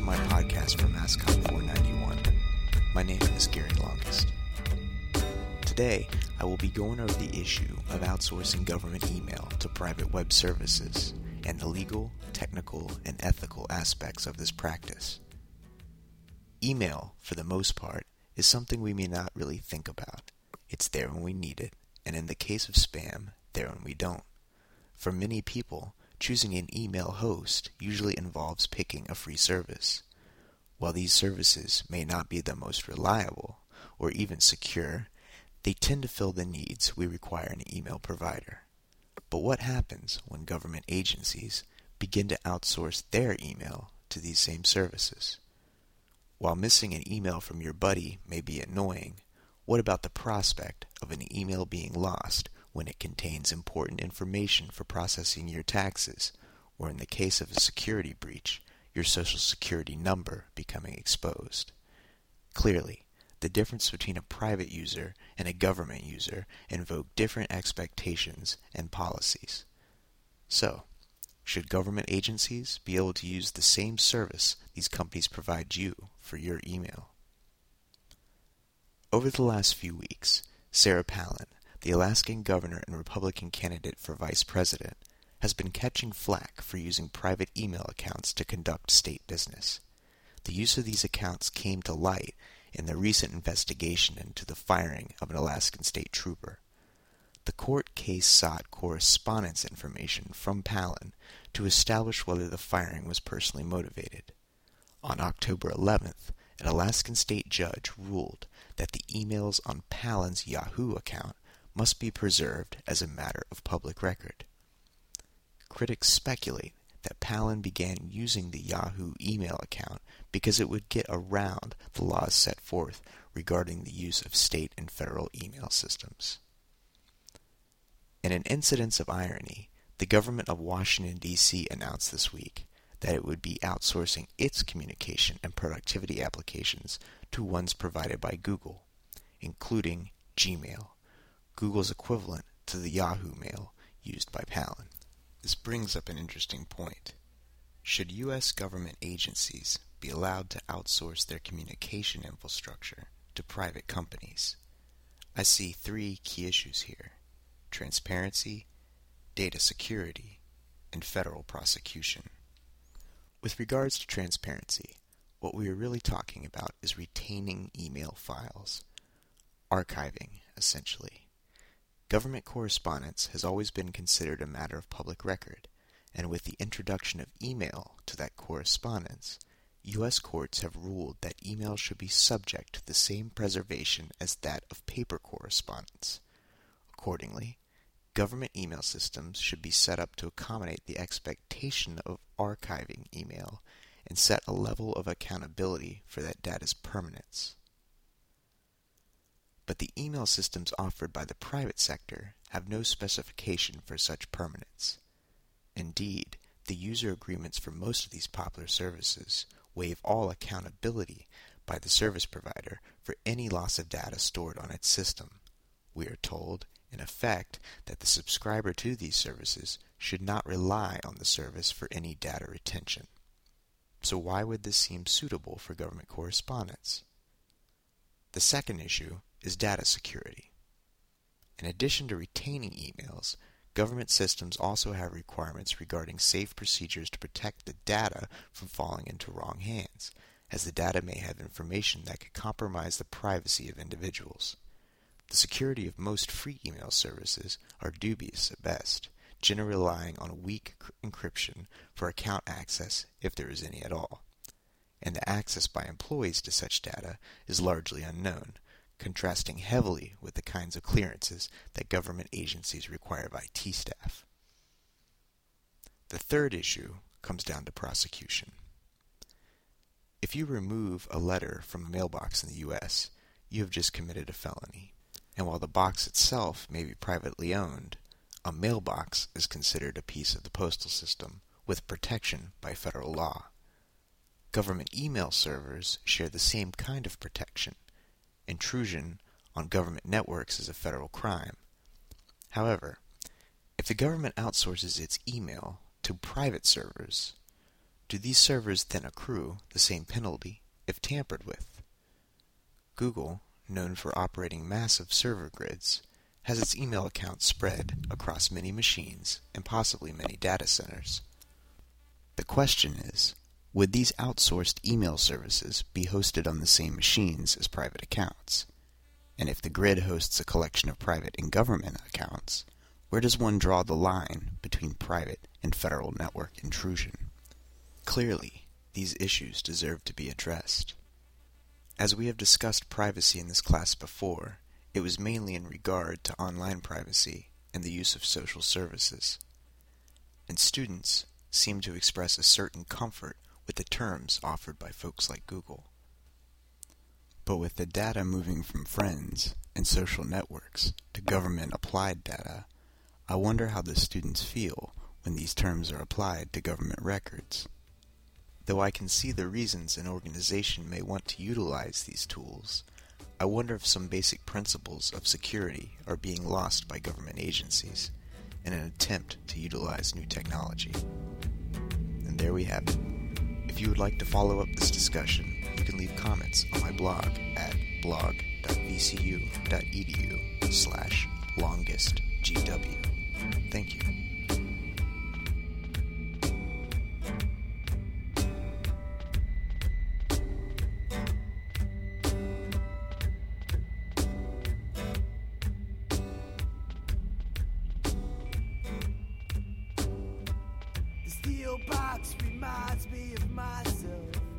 To my podcast from ASCON 491. My name is Gary Longest. Today, I will be going over the issue of outsourcing government email to private web services and the legal, technical, and ethical aspects of this practice. Email, for the most part, is something we may not really think about. It's there when we need it, and in the case of spam, there when we don't. For many people, choosing an email host usually involves picking a free service. While these services may not be the most reliable or even secure, they tend to fill the needs we require in an email provider. But what happens when government agencies begin to outsource their email to these same services? While missing an email from your buddy may be annoying, what about the prospect of an email being lost when it contains important information for processing your taxes, or in the case of a security breach, your social security number becoming exposed. Clearly, the difference between a private user and a government user invoke different expectations and policies. So, should government agencies be able to use the same service these companies provide you for your email? Over the last few weeks, Sarah Palin, the Alaskan governor and Republican candidate for vice president, has been catching flack for using private email accounts to conduct state business. The use of these accounts came to light in the recent investigation into the firing of an Alaskan state trooper. The court case sought correspondence information from Palin to establish whether the firing was personally motivated. On October 11th, an Alaskan state judge ruled that the emails on Palin's Yahoo account must be preserved as a matter of public record. Critics speculate that Palin began using the Yahoo email account because it would get around the laws set forth regarding the use of state and federal email systems. In an incidence of irony, the government of Washington, D.C. announced this week that it would be outsourcing its communication and productivity applications to ones provided by Google, including Gmail, Google's equivalent to the Yahoo Mail used by Palin. This brings up an interesting point. Should U.S. government agencies be allowed to outsource their communication infrastructure to private companies? I see three key issues here transparency, data security, and federal prosecution. With regards to transparency, what we are really talking about is retaining email files, archiving, essentially. Government correspondence has always been considered a matter of public record, and with the introduction of email to that correspondence, U.S. courts have ruled that email should be subject to the same preservation as that of paper correspondence. Accordingly, government email systems should be set up to accommodate the expectation of archiving email and set a level of accountability for that data's permanence but the email systems offered by the private sector have no specification for such permanence. Indeed, the user agreements for most of these popular services waive all accountability by the service provider for any loss of data stored on its system. We are told, in effect, that the subscriber to these services should not rely on the service for any data retention. So why would this seem suitable for government correspondence? The second issue is data security. In addition to retaining emails, government systems also have requirements regarding safe procedures to protect the data from falling into wrong hands, as the data may have information that could compromise the privacy of individuals. The security of most free email services are dubious at best, generally relying on weak encryption for account access if there is any at all. And the access by employees to such data is largely unknown, contrasting heavily with the kinds of clearances that government agencies require of IT staff. The third issue comes down to prosecution. If you remove a letter from a mailbox in the U.S., you have just committed a felony. And while the box itself may be privately owned, a mailbox is considered a piece of the postal system with protection by federal law. Government email servers share the same kind of protection, intrusion on government networks is a federal crime. However, if the government outsources its email to private servers, do these servers then accrue the same penalty if tampered with? Google, known for operating massive server grids, has its email account spread across many machines and possibly many data centers. The question is, would these outsourced email services be hosted on the same machines as private accounts? And if the grid hosts a collection of private and government accounts, where does one draw the line between private and federal network intrusion? Clearly, these issues deserve to be addressed. As we have discussed privacy in this class before, it was mainly in regard to online privacy and the use of social services. And students seem to express a certain comfort with the terms offered by folks like Google. But with the data moving from friends and social networks to government applied data, I wonder how the students feel when these terms are applied to government records. Though I can see the reasons an organization may want to utilize these tools, I wonder if some basic principles of security are being lost by government agencies in an attempt to utilize new technology. And there we have it. If you would like to follow up this discussion, you can leave comments on my blog at blog.vcu.edu slash longestgw. Thank you. Box reminds me of myself.